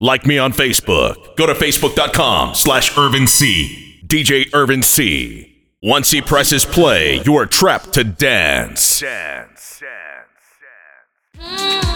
Like me on Facebook. Go to facebook.com slash Irvin Cee. DJ Irvin Cee. Once he presses play, you are trapped to dance. Dance. Keep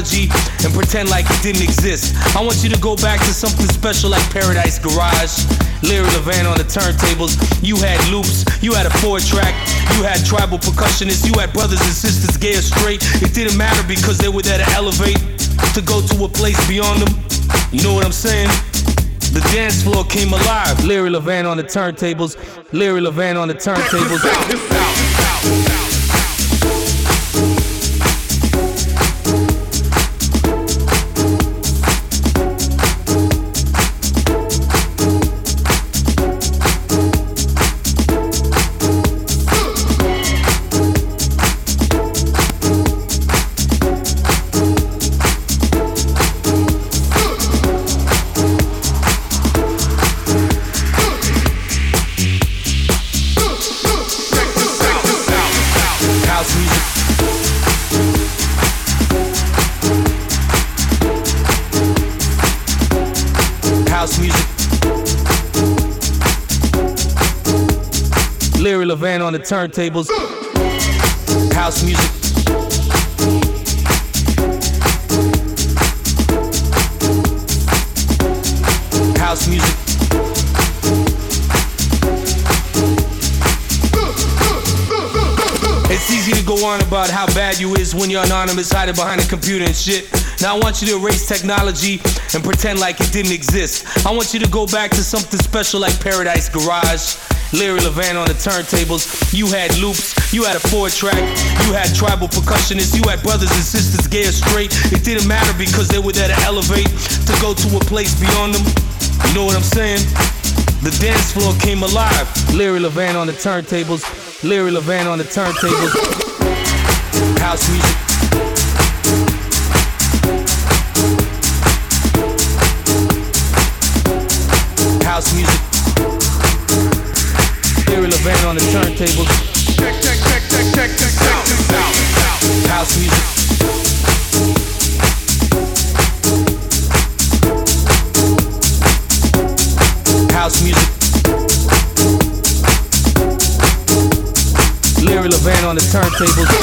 technology and pretend like it didn't exist. I want you to go back to something special like Paradise Garage. Larry Levan on the turntables. You had loops, you had a four track, you had tribal percussionists, you had brothers and sisters, gay or straight. It didn't matter because they were there to elevate, to go to a place beyond them. You know what I'm saying? The dance floor came alive. Larry Levan on the turntables. Larry Levan on the turntables. turntables. House music. House music. It's easy to go on about how bad you is when you're anonymous, hiding behind a computer and shit. Now I want you to erase technology and pretend like it didn't exist. I want you to go back to something special like Paradise Garage. Larry Levan on the turntables. You had loops, you had a four track, you had tribal percussionists, you had brothers and sisters, gay straight. It didn't matter because they were there to elevate, to go to a place beyond them. You know what I'm saying? The dance floor came alive. Larry Levan on the turntables. Larry Levan on the turntables. House music. On the turntables. House music. House music. Larry Levan on the turntables.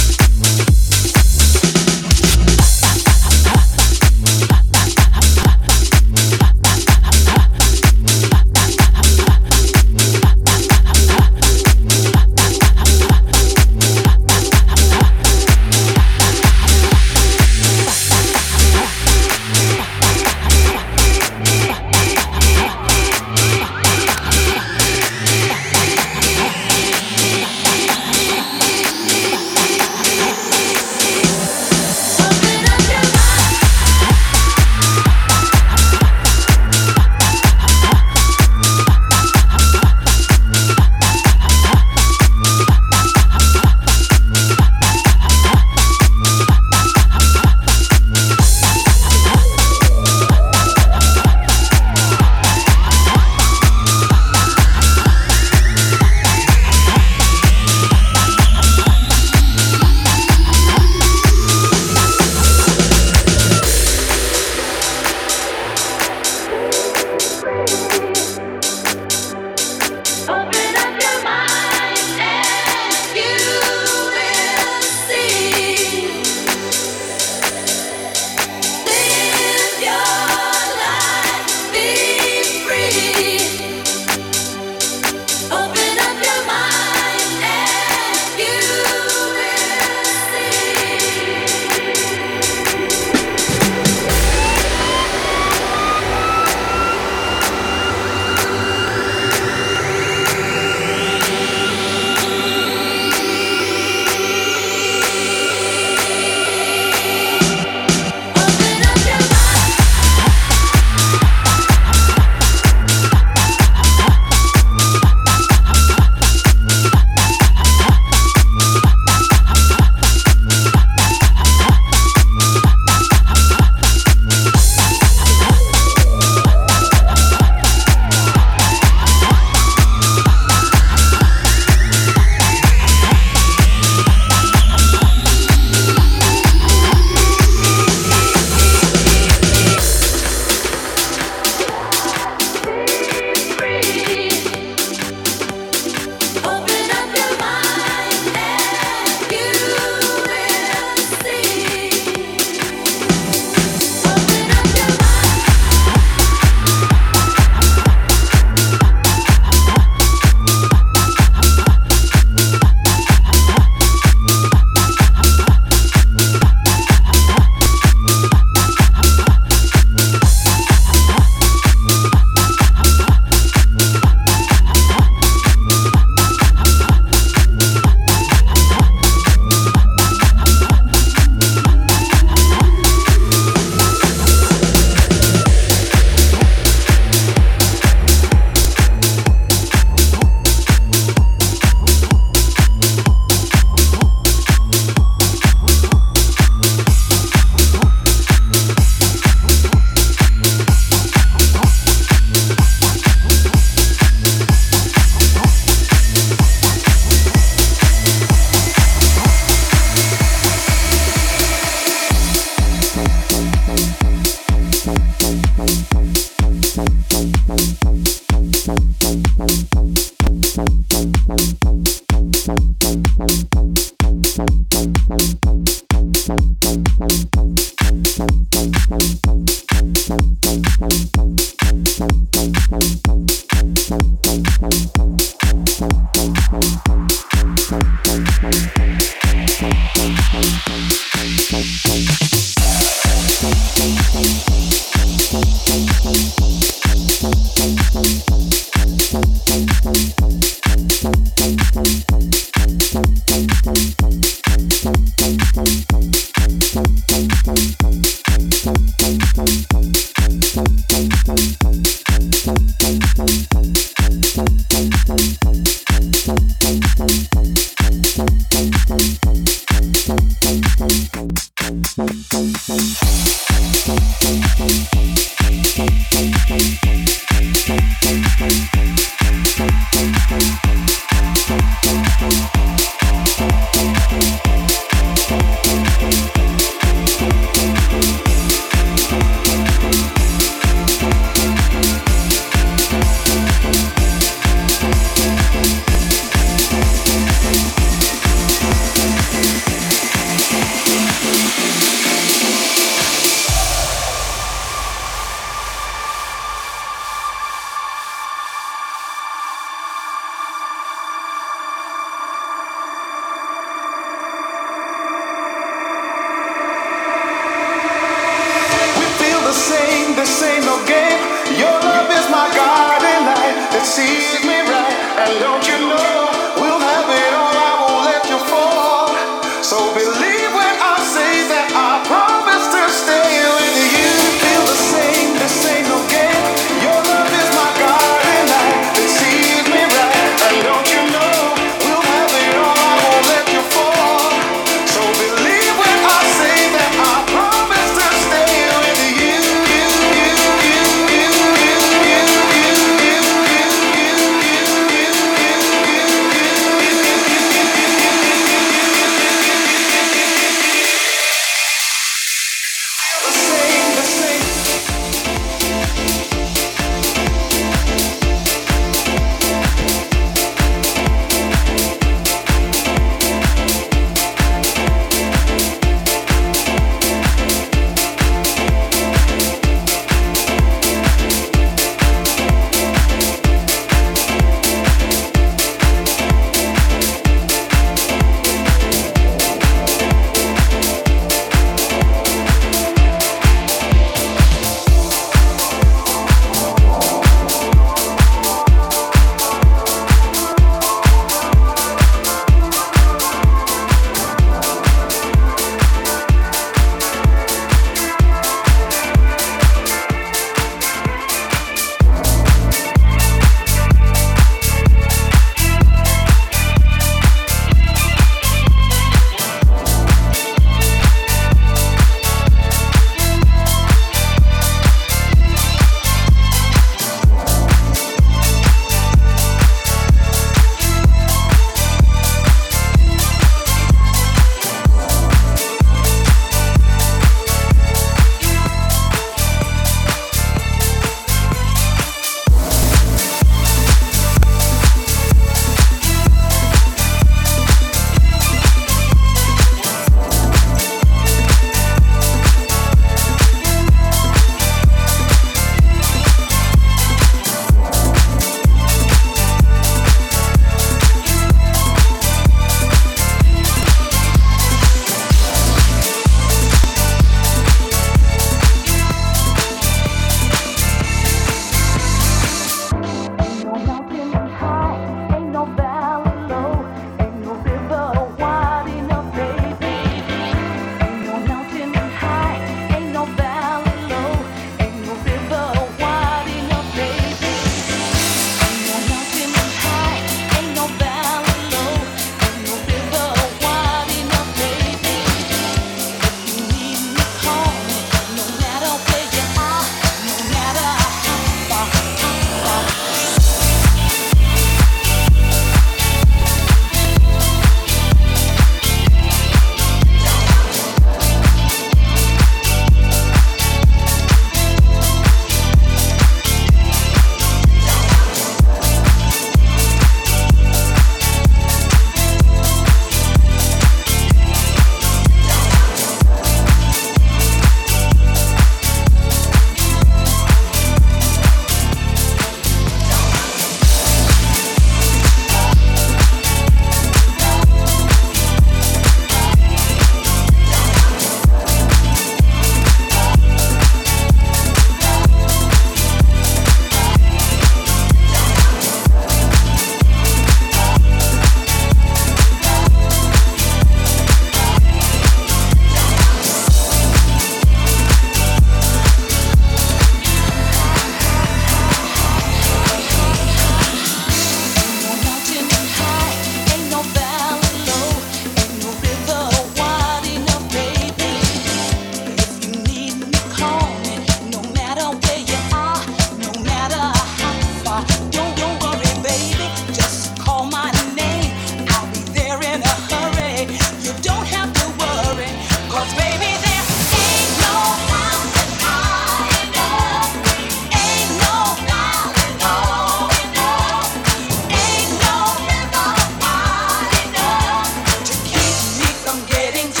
I'm getting